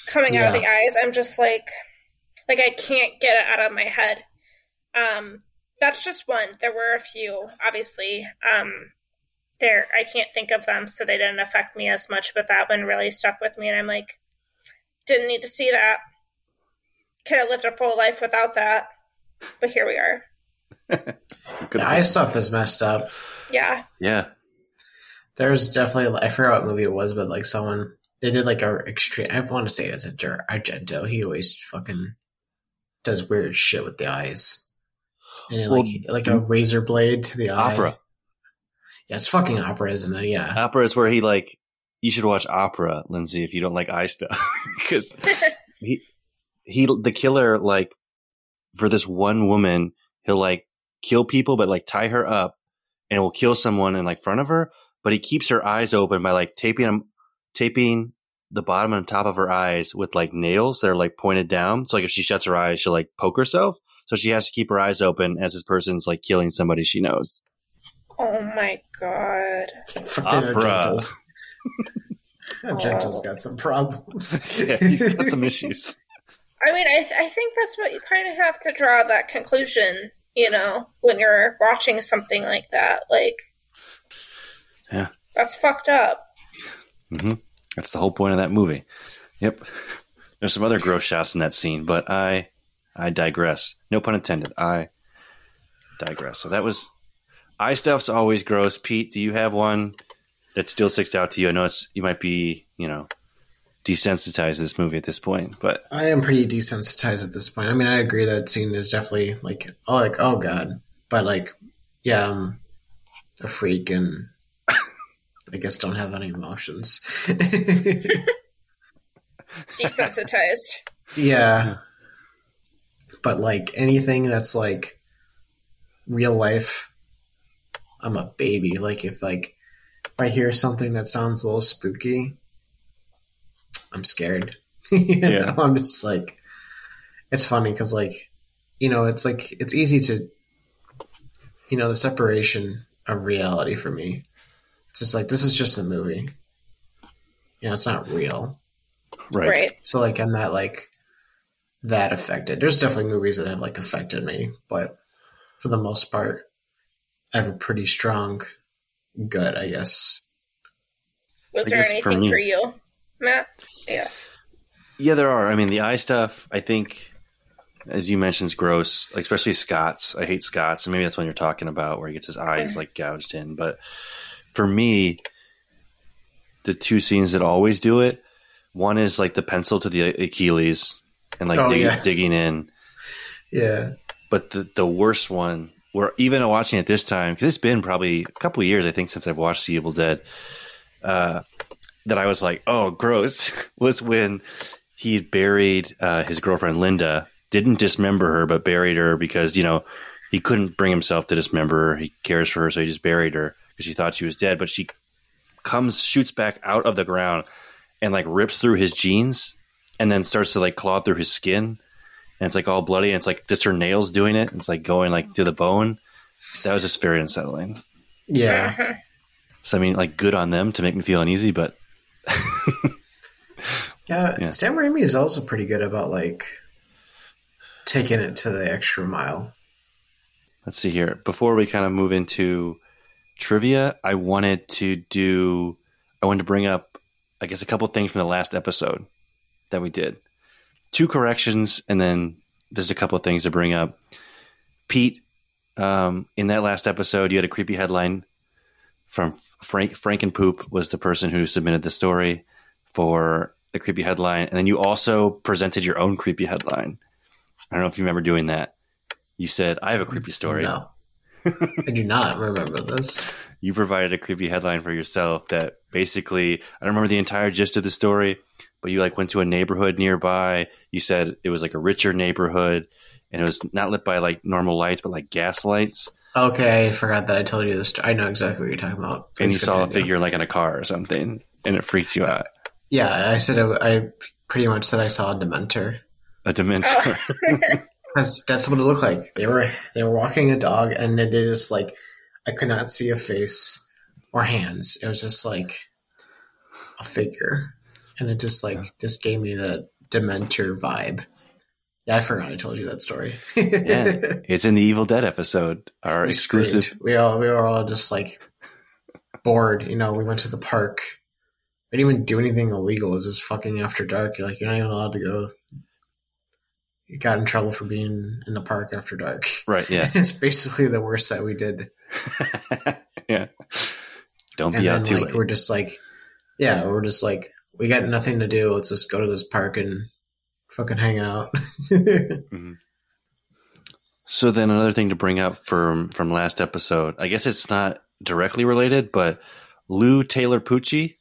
S9: coming out of the eyes. I'm just like like I can't get it out of my head. Um that's just one. There were a few, obviously. Um there I can't think of them, so they didn't affect me as much, but that one really stuck with me and I'm like didn't need to see that. Could have lived a full life without that. But here we are. [LAUGHS]
S10: The eye stuff is messed up.
S9: Yeah.
S1: Yeah.
S10: There's definitely I forgot what movie it was, but like someone they did like a extreme. I want to say it's a Jar- Argento. He always fucking does weird shit with the eyes, and then,
S1: Well,
S10: like like a razor blade to the eye.
S1: Opera.
S10: Yeah, it's fucking opera, isn't it? Yeah.
S1: Opera is where he like you should watch opera, Lindsay, if you don't like eye stuff. [LAUGHS] Because [LAUGHS] he he the killer like for this one woman, he'll like kill people but like tie her up and will kill someone in like front of her, but he keeps her eyes open by like taping them taping the bottom and top of her eyes with like nails that are like pointed down. So like if she shuts her eyes, she'll like poke herself. So she has to keep her eyes open as this person's like killing somebody she knows.
S9: Oh my god.
S10: Fucking
S1: Opera.
S10: Argento's. Argento's [LAUGHS] got some problems. [LAUGHS]
S1: yeah, he's got some issues.
S9: I mean, I, th- I think that's what you kind of have to draw that conclusion, you know, when you're watching something like that. Like,
S1: Yeah.
S9: that's fucked up.
S1: hmm That's the whole point of that movie. Yep. There's some other gross shots in that scene, but I, I digress. No pun intended. I digress. So that was eye stuff's always gross. Pete, do you have one that still sticks out to you? I know it's you might be you know desensitized to this movie at this point, but
S10: I am pretty desensitized at this point. I mean, I agree that scene is definitely like, oh, like, oh god, but like, yeah, I'm a freak and I guess don't have any emotions. [LAUGHS]
S9: Desensitized.
S10: yeah, but like anything that's like real life, I'm a baby. Like if like if I hear something that sounds a little spooky, I'm scared. [LAUGHS] you
S1: Yeah.
S10: know, I'm just like, it's funny because like, you know, it's like it's easy to, you know, the separation of reality for me. It's just like this is just a movie. You know, it's not real.
S1: right.
S9: Right.
S10: So like I'm not like that affected. There's definitely movies that have like affected me, but for the most part, I have a pretty strong gut, I guess.
S9: Was
S1: I
S9: there
S1: guess
S9: anything
S1: me-
S9: for you, Matt? Yes.
S1: Yeah, there are. I mean, the eye stuff. I think, as you mentioned, is gross. Like, especially Scott's. I hate Scott's, and maybe that's when you're talking about where he gets his eyes mm-hmm. like gouged in. But for me, the two scenes that always do it. One is like the pencil to the Achilles and like
S10: Oh,
S1: dig-
S10: yeah.
S1: digging in.
S10: Yeah.
S1: But the the worst one, where even watching it this time, because it's been probably a couple of years, I think, since I've watched The Evil Dead. Uh, that I was like, oh, gross, [LAUGHS] was when he buried uh, his girlfriend Linda. Didn't dismember her, but buried her because you know he couldn't bring himself to dismember her. He cares for her, so he just buried her because he thought she was dead. But she comes, shoots back out of the ground, and like rips through his jeans, and then starts to like claw through his skin, and it's like all bloody. And it's like just her nails doing it. It's like going like to the bone. That was just very unsettling.
S10: Yeah.
S1: So I mean, like good on them to make me feel uneasy, but [LAUGHS]
S10: Yeah,
S1: Yeah.
S10: Sam Raimi is also pretty good about like taking it to the extra mile.
S1: let's see here. Before we kind of move into trivia, I wanted to do, I wanted to bring up, I guess, a couple things from the last episode that we did. Two corrections, and then just a couple of things to bring up. Pete, um, in that last episode, you had a creepy headline from Frank. Frank and Poop was the person who submitted the story for the creepy headline, and then you also presented your own creepy headline. I don't know if you remember doing that. You said, "I have a creepy story."
S10: No, I do not remember this.
S1: you provided a creepy headline for yourself that basically I don't remember the entire gist of the story, but you like went to a neighborhood nearby. You said it was like a richer neighborhood and it was not lit by like normal lights, but like gas lights.
S10: Okay, I forgot that I told you this. I know exactly what you're talking about.
S1: and you
S10: Please
S1: saw a figure like in a car or something, and it freaked you out.
S10: Yeah, I said I, I pretty much said I saw a Dementor.
S1: A dementor. Oh. [LAUGHS] [LAUGHS]
S10: That's that's what it looked like. They were they were walking a dog, and it just like I could not see a face or hands. It was just like a figure, and it just like just gave me that Dementor vibe. Yeah, I forgot I told you that story.
S1: yeah, [LAUGHS] it's in the Evil Dead episode, our
S10: We
S1: exclusive.
S10: We all we were all just like bored. You know, we went to the park. We didn't even do anything illegal. It was just fucking after dark. You're like, you're not even allowed to go. You got in trouble for being in the park after dark.
S1: Right? Yeah, [LAUGHS]
S10: it's basically the worst that we did. [LAUGHS]
S1: yeah. Don't
S10: And
S1: be
S10: then
S1: out too
S10: like
S1: late.
S10: we're just like, yeah, we're just like, we got nothing to do. Let's just go to this park and fucking hang out. [LAUGHS] Mm-hmm.
S1: So then another thing to bring up from from last episode, I guess it's not directly related, but Lou Taylor Pucci,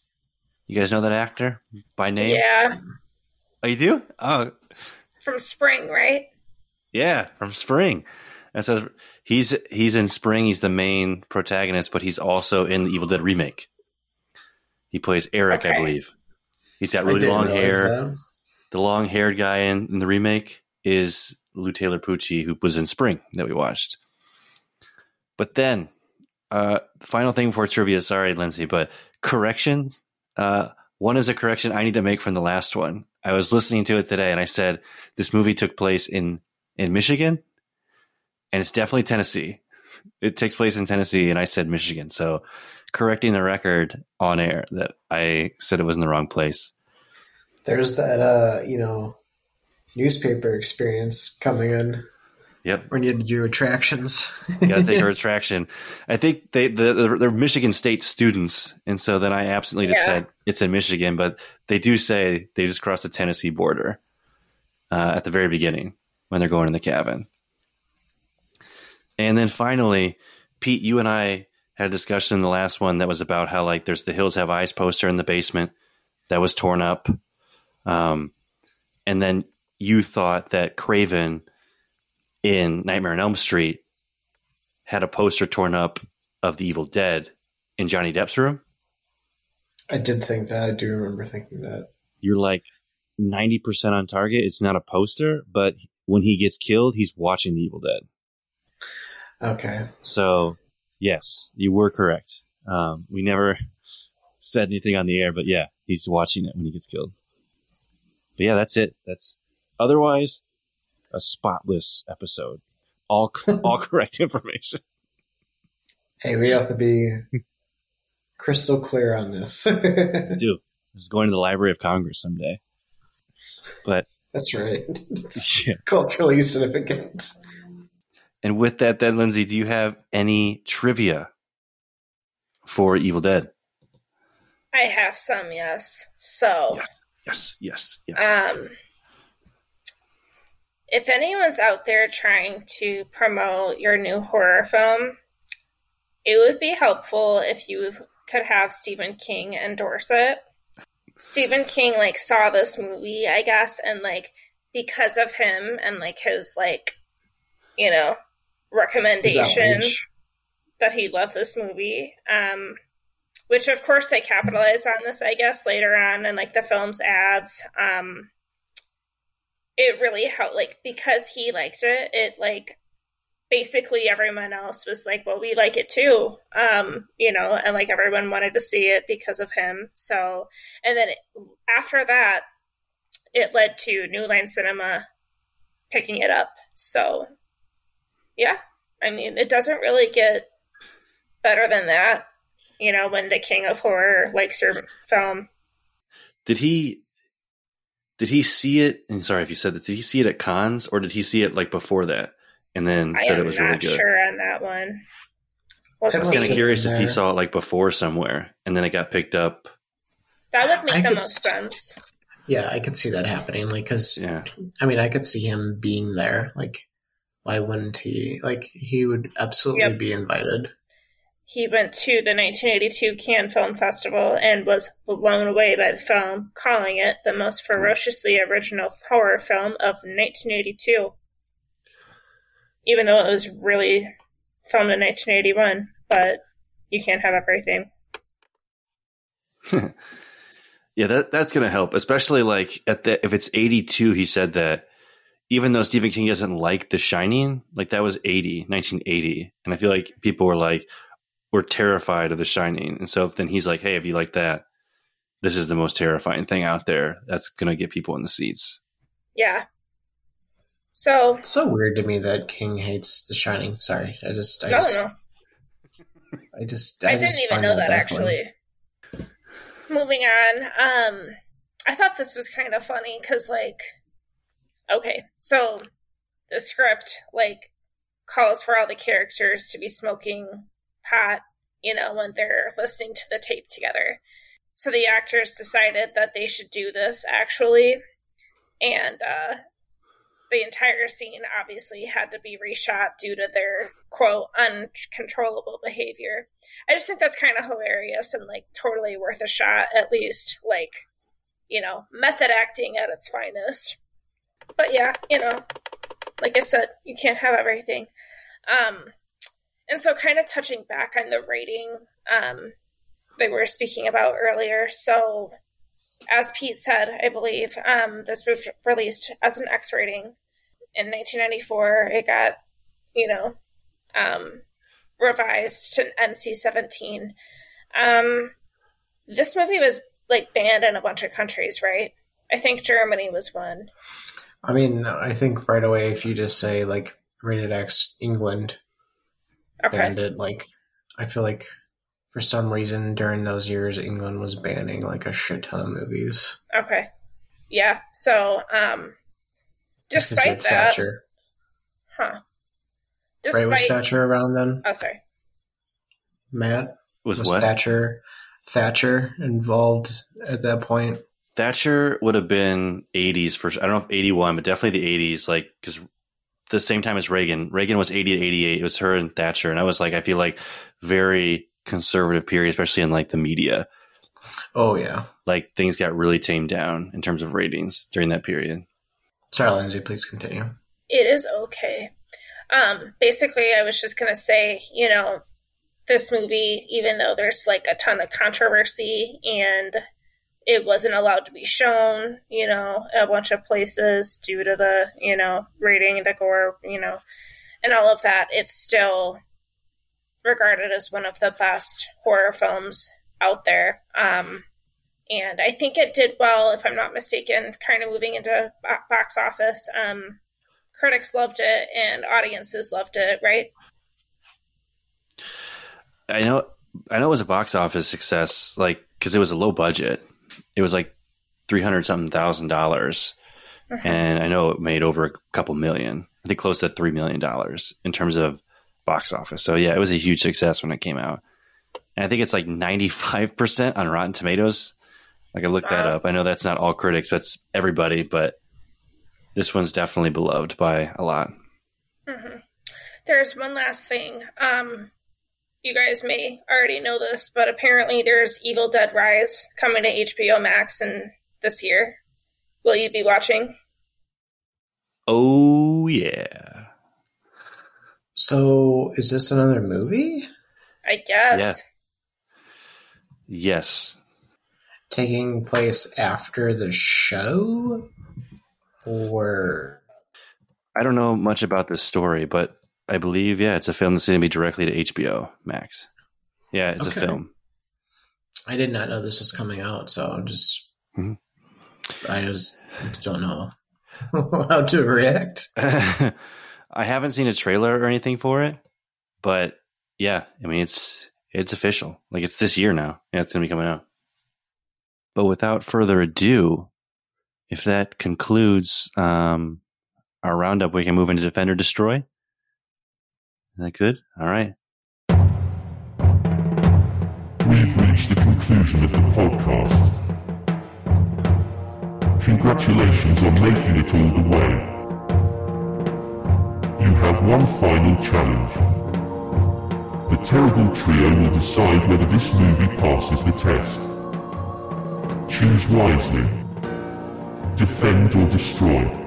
S1: you guys know that actor by name?
S9: Yeah,
S1: Oh, you do? Oh,
S9: from Spring, right?
S1: yeah, from Spring. And so he's he's in Spring. He's the main protagonist, but he's also in the Evil Dead remake. He plays Eric, I believe. He's got really long hair.
S10: that.
S1: The long haired guy in, in the remake is Lou Taylor Pucci, who was in Spring that we watched. But then, uh, final thing for trivia. Sorry, Lindsay, but correction. Uh, one is a correction I need to make from the last one. I was listening to it today, and I said this movie took place in in Michigan, and it's definitely Tennessee. It takes place in Tennessee, and I said Michigan. So, correcting the record on air that I said it was in the wrong place.
S10: There's that, uh, you know, newspaper experience coming in
S1: Yep.
S10: when you do attractions. [LAUGHS]
S1: Got to take a [LAUGHS] retraction. I think they the, the they're Michigan State students, and so then I absolutely just
S9: Yeah.
S1: said it's in Michigan, but they do say they just crossed the Tennessee border uh, at the very beginning when they're going in the cabin. And then finally, Pete, you and I had a discussion in the last one that was about how like there's the Hills Have Eyes poster in the basement that was torn up, um, and then you thought that Craven in Nightmare on Elm Street had a poster torn up of the Evil Dead in Johnny Depp's room.
S10: I did think that. I do remember thinking that.
S1: You're like 90% on target. It's not a poster, but when he gets killed, he's watching the Evil Dead.
S10: Okay.
S1: So, yes, you were correct. Um, we never [LAUGHS] said anything on the air, but yeah, he's watching it when he gets killed. But yeah, that's it. That's otherwise a spotless episode. All [LAUGHS] all correct information.
S10: Hey, we have to be crystal clear on this.
S1: do. This is going to the Library of Congress someday. But [LAUGHS]
S10: That's right.
S1: yeah. [LAUGHS]
S10: Culturally significant.
S1: And with that, then, Lindsay, do you have any trivia for Evil Dead?
S9: I have some, yes. So,
S1: Yes, yes, yes.
S9: um, if anyone's out there trying to promote your new horror film, it would be helpful if you could have Stephen King endorse it. Stephen King like saw this movie, I guess, and like because of him and like his like you know recommendation that he loved this movie. Um, which of course they capitalize on this, I guess, later on in like the film's ads. Um, it really helped, like because he liked it. It like basically everyone else was like, "Well, we like it too," um, you know, and like everyone wanted to see it because of him. So, and then it, after that, it led to New Line Cinema picking it up. So, yeah, I mean, it doesn't really get better than that. You know, when the king of horror likes your film.
S1: did he did he see it? And sorry if you said that. Did he see it at Cannes or did he see it like before that and then
S9: I
S1: said it was
S9: not
S1: really good?
S9: sure on that one. Let's
S10: I
S1: I'm kind of curious if he saw it like before somewhere and then it got picked up.
S9: That would make
S10: I
S9: the most
S10: s-
S9: sense.
S10: Yeah, I could see that happening. Like, because
S1: Yeah.
S10: I mean, I could see him being there. Like, why wouldn't he? Like, he would absolutely
S9: Yep.
S10: be invited.
S9: He went to the 1982 Cannes Film Festival and was blown away by the film, calling it the most ferociously original horror film of 1982. Even though it was really filmed in 1981, but you can't have everything. [LAUGHS]
S1: Yeah, that that's gonna help, especially like at the if it's eighty two. He said that even though Stephen King doesn't like The Shining, like that was 80, 1980. and I feel like people were like were terrified of The Shining, and so if then he's like, hey, if you like that, this is the most terrifying thing out there. That's gonna get people in the seats.
S9: Yeah. So,
S10: It's so weird to me that King hates The Shining. Sorry, I just, I
S9: no,
S10: just,
S9: no.
S10: I just,
S9: I,
S10: just
S9: didn't even know that,
S10: baffling.
S9: actually. Moving on, um, I thought this was kind of funny because, like, okay, so the script like calls for all the characters to be smoking pot, you know, when they're listening to the tape together. So the actors decided that they should do this actually, and uh, the entire scene obviously had to be reshot due to their quote uncontrollable behavior. I just think that's kind of hilarious and like totally worth a shot, at least like you know method acting at its finest. But yeah, you know, like I said, you can't have everything. Um, and so kind of touching back on the rating um, they were speaking about earlier. So as Pete said, I believe um, this was released as an X rating in 1994. It got, you know, um, revised to NC 17. Um, this movie was like banned in a bunch of countries, right? I think Germany was one.
S10: I mean, I think right away if you just say like rated X England
S9: Okay.
S10: banned it, like I feel like for some reason during those years England was banning like a shit ton of movies.
S9: Okay. Yeah. So, um, despite that,
S10: Thatcher,
S9: huh?
S10: right?
S9: Despite,
S10: Was Thatcher around then?
S9: oh, sorry.
S10: Matt
S1: Was,
S10: was
S1: what
S10: Thatcher Thatcher involved at that point?
S1: Thatcher would have been 80s for I don't know if 81, but definitely the 80s. Like because the same time as Reagan. Reagan was 80 to 88. It was her and Thatcher, and I was like, I feel like very conservative period, especially in like the media.
S10: Oh yeah.
S1: Like things got really tamed down in terms of ratings during that period.
S10: Sorry, Lindsay. Please continue.
S9: It is okay. Um, basically, I was just gonna say, you know, this movie, even though there's like a ton of controversy and it wasn't allowed to be shown, you know, a bunch of places due to the, you know, rating, the gore, you know, and all of that, it's still regarded as one of the best horror films out there. Um, and I think it did well, if I'm not mistaken, kind of moving into box office. Um, critics loved it and audiences loved it, right?
S1: I know, I know it was a box office success, like because it was a low budget. It was like three hundred something thousand dollars, and I know it made over a couple million. I think close to three million dollars in terms of box office. So yeah, it was a huge success when it came out. and I think it's like ninety five percent on Rotten Tomatoes. Like I looked that up. I know that's not all critics, that's everybody, but this one's definitely beloved by a lot.
S9: hmm There's one last thing. Um, you guys may already know this, but apparently there's Evil Dead Rise coming to HBO Max in this year. Will you be watching?
S1: Oh yeah.
S10: So, is this another movie
S9: I guess.
S1: Yes.
S10: taking place after the show? Or
S1: I don't know much about this story, but I believe yeah, it's a film that's going to be directly to HBO Max. Yeah, it's
S10: Okay.
S1: a film.
S10: I did not know this was coming out, so I'm just
S1: Mhm.
S10: I just don't know [LAUGHS] how to react. [LAUGHS]
S1: I haven't seen a trailer or anything for it, but yeah, I mean it's it's official. Like it's this year now. Yeah, it's gonna be coming out. But without further ado, if that concludes um, our roundup, we can move into Defender Destroy. That good? All right.
S2: We've reached the conclusion of the podcast. Congratulations on making it all the way. You have one final challenge. The Terrible Trio will decide whether this movie passes the test. Choose wisely. Defend or destroy.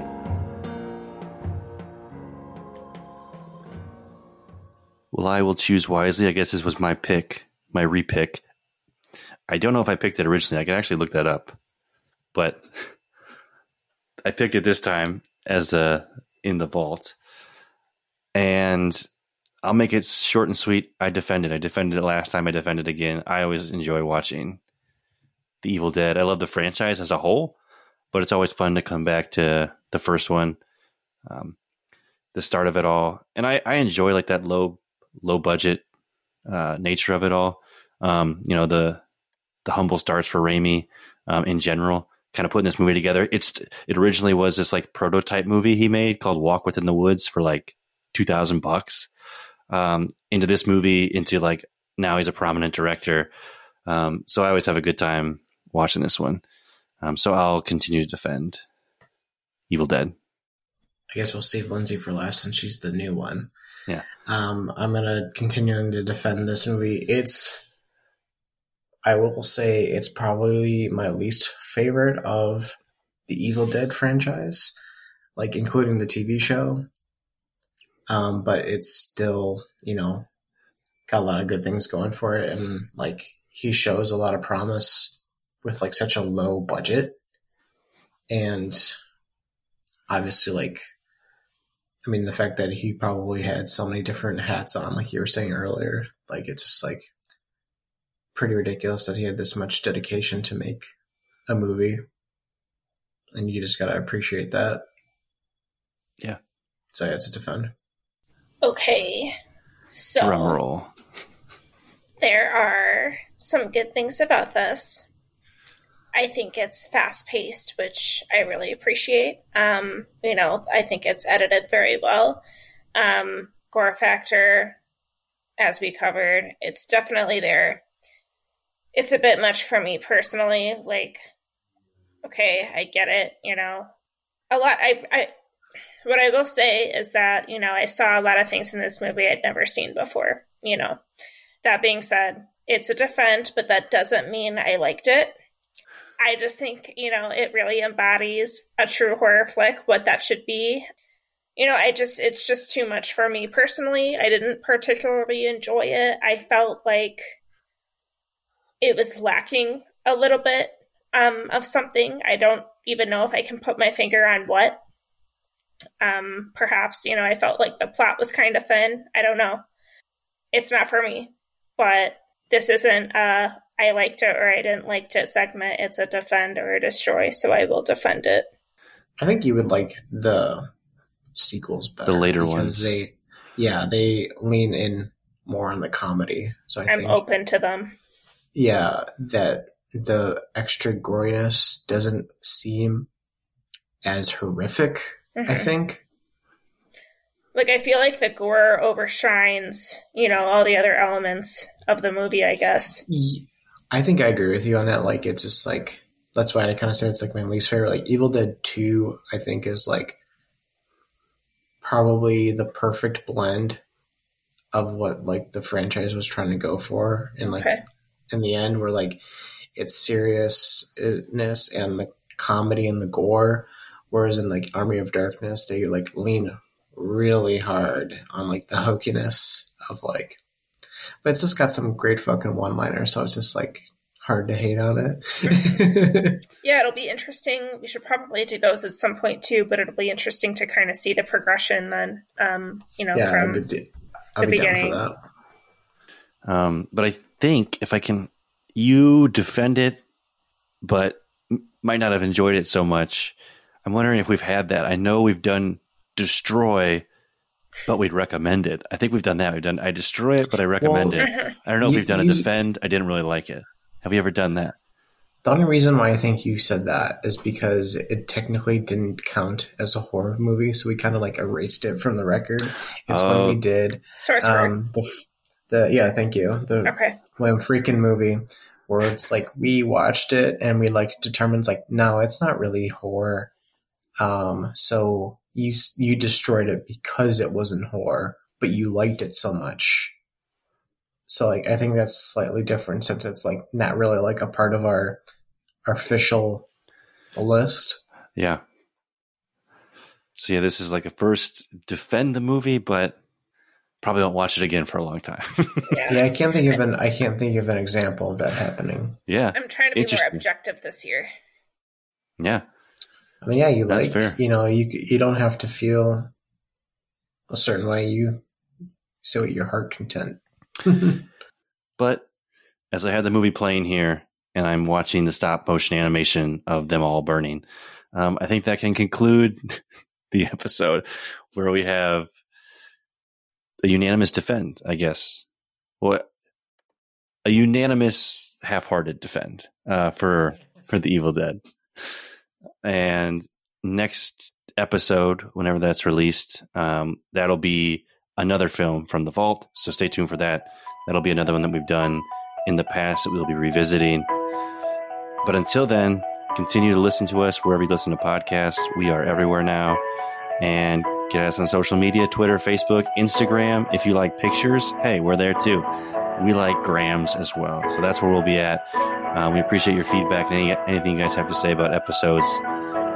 S1: Well, I will choose wisely. I guess this was my pick, my repick. I don't know if I picked it originally. I can actually look that up, but [LAUGHS] I picked it this time as a in the vault, and I'll make it short and sweet. I defended. I defended it last time. I defended again. I always enjoy watching the Evil Dead. I love the franchise as a whole, but it's always fun to come back to the first one, um, the start of it all, and I, I enjoy like that low low budget uh, nature of it all. Um, you know the the humble starts for Raimi um, in general, kind of putting this movie together. It's it originally was this like prototype movie he made called Walk Within the Woods for like two thousand bucks. Um, into this movie, into like now he's a prominent director. Um, so I always have a good time watching this one. Um, so I'll continue to defend Evil Dead.
S10: I guess we'll save Lindsay for last since she's the new one.
S1: Yeah.
S10: Um, I'm gonna continuing to defend this movie. It's I will say it's probably my least favorite of the Evil Dead franchise, like including the TV show. Um, but it's still, you know, got a lot of good things going for it and like he shows a lot of promise with like such a low budget. And obviously like I mean, the fact that he probably had so many different hats on, like you were saying earlier, like it's just like pretty ridiculous that he had this much dedication to make a movie. And you just gotta appreciate that.
S1: Yeah.
S10: So yeah, it's a defend.
S9: Okay. So
S1: Drum roll.
S9: there are some good things about this. I think it's fast paced, which I really appreciate. Um, you know, I think it's edited very well. Um, gore factor, as we covered, it's definitely there. It's a bit much for me personally. Like, okay, I get it. You know, a lot. I, I, what I will say is that you know I saw a lot of things in this movie I'd never seen before. You know, that being said, it's a defend, but that doesn't mean I liked it. I just think, you know, it really embodies a true horror flick, what that should be. You know, I just, it's just too much for me personally. I didn't particularly enjoy it. I felt like it was lacking a little bit um, of something. I don't even know if I can put my finger on what. Um, perhaps, you know, I felt like the plot was kind of thin. I don't know. It's not for me, but this isn't uh I liked it or I didn't like it segment. It's a defend or a destroy, so I will defend it.
S10: I think you would like the sequels better.
S1: The later
S10: because
S1: ones.
S10: They, yeah, they lean in more on the comedy. So I
S9: I'm
S10: think,
S9: open to them.
S10: yeah, that the extra goriness doesn't seem as horrific. I
S9: Mhm.
S10: think.
S9: Like I feel like the gore overshines, you know, all the other elements of the movie, I guess.
S10: I think I agree with you on that. Like, it's just like that's why I kind of say it's like my least favorite. Like, Evil Dead Two, I think is like probably the perfect blend of what like the franchise was trying to go for, and like
S9: Okay.
S10: in the end, where like it's seriousness and the comedy and the gore, whereas in like Army of Darkness, they like lean really hard on like the hokiness of like, but it's just got some great fucking one liners, so it's just like hard to hate on it. [LAUGHS]
S9: Yeah, it'll be interesting. We should probably do those at some point too, but it'll be interesting to kind of see the progression then. Um, you know,
S10: yeah,
S9: from
S10: I'd be, I'd
S9: the
S10: be down
S9: beginning.
S10: for that.
S1: Um, but I think if I can, you defend it, but might not have enjoyed it so much. I'm wondering if we've had that. I know we've done destroy, but we'd recommend it. I think we've done that. We've done I destroy it, but I recommend
S10: Well,
S1: it. I don't know if
S10: you-
S1: we've done a [LAUGHS] defend. I didn't really like it. Have we ever done that?
S10: The only reason why I think you said that is because it technically didn't count as a horror movie, so we kind of like erased it from the record. It's
S1: Oh.
S10: when we did
S9: Sorcerer.
S10: um, the the yeah, thank you. The
S9: okay.
S10: when freaking movie where it's like we watched it and we like determines like no, it's not really horror. Um, so you you destroyed it because it wasn't horror, but you liked it so much. So like I think that's slightly different since it's like not really like a part of our, our official list.
S1: Yeah. So yeah, this is like the first defend the movie, but probably won't watch it again for a long time. [LAUGHS]
S9: Yeah.
S10: Yeah, I can't think of an I can't think of an example of that happening.
S1: yeah.
S9: I'm trying to be more objective this year.
S1: Yeah.
S10: I mean, yeah, you
S1: That's
S10: like
S1: fair.
S10: you know you you don't have to feel a certain way. You say what your heart content. [LAUGHS]
S1: But as I had the movie playing here and I'm watching the stop motion animation of them all burning, um, I think that can conclude [LAUGHS] the episode where we have a unanimous defend, I guess. What a unanimous half-hearted defend uh, for for the Evil Dead. And next episode, whenever that's released, um, that'll be another film from the vault. So stay tuned for that. That'll be another one that we've done in the past that we'll be revisiting. But until then, continue to listen to us wherever you listen to podcasts. We are everywhere now. And get us on social media Twitter, Facebook, Instagram. If you like pictures, hey, we're there too. We like grams as well. So that's where we'll be at. Uh, we appreciate your feedback and any, anything you guys have to say about episodes.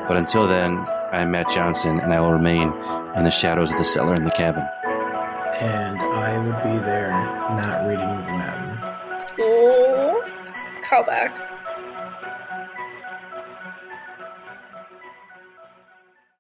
S1: But until then, I'm Matt Johnson, and I will remain in the shadows of the cellar in the cabin.
S10: And I would be there not reading Latin.
S9: Ooh, callback.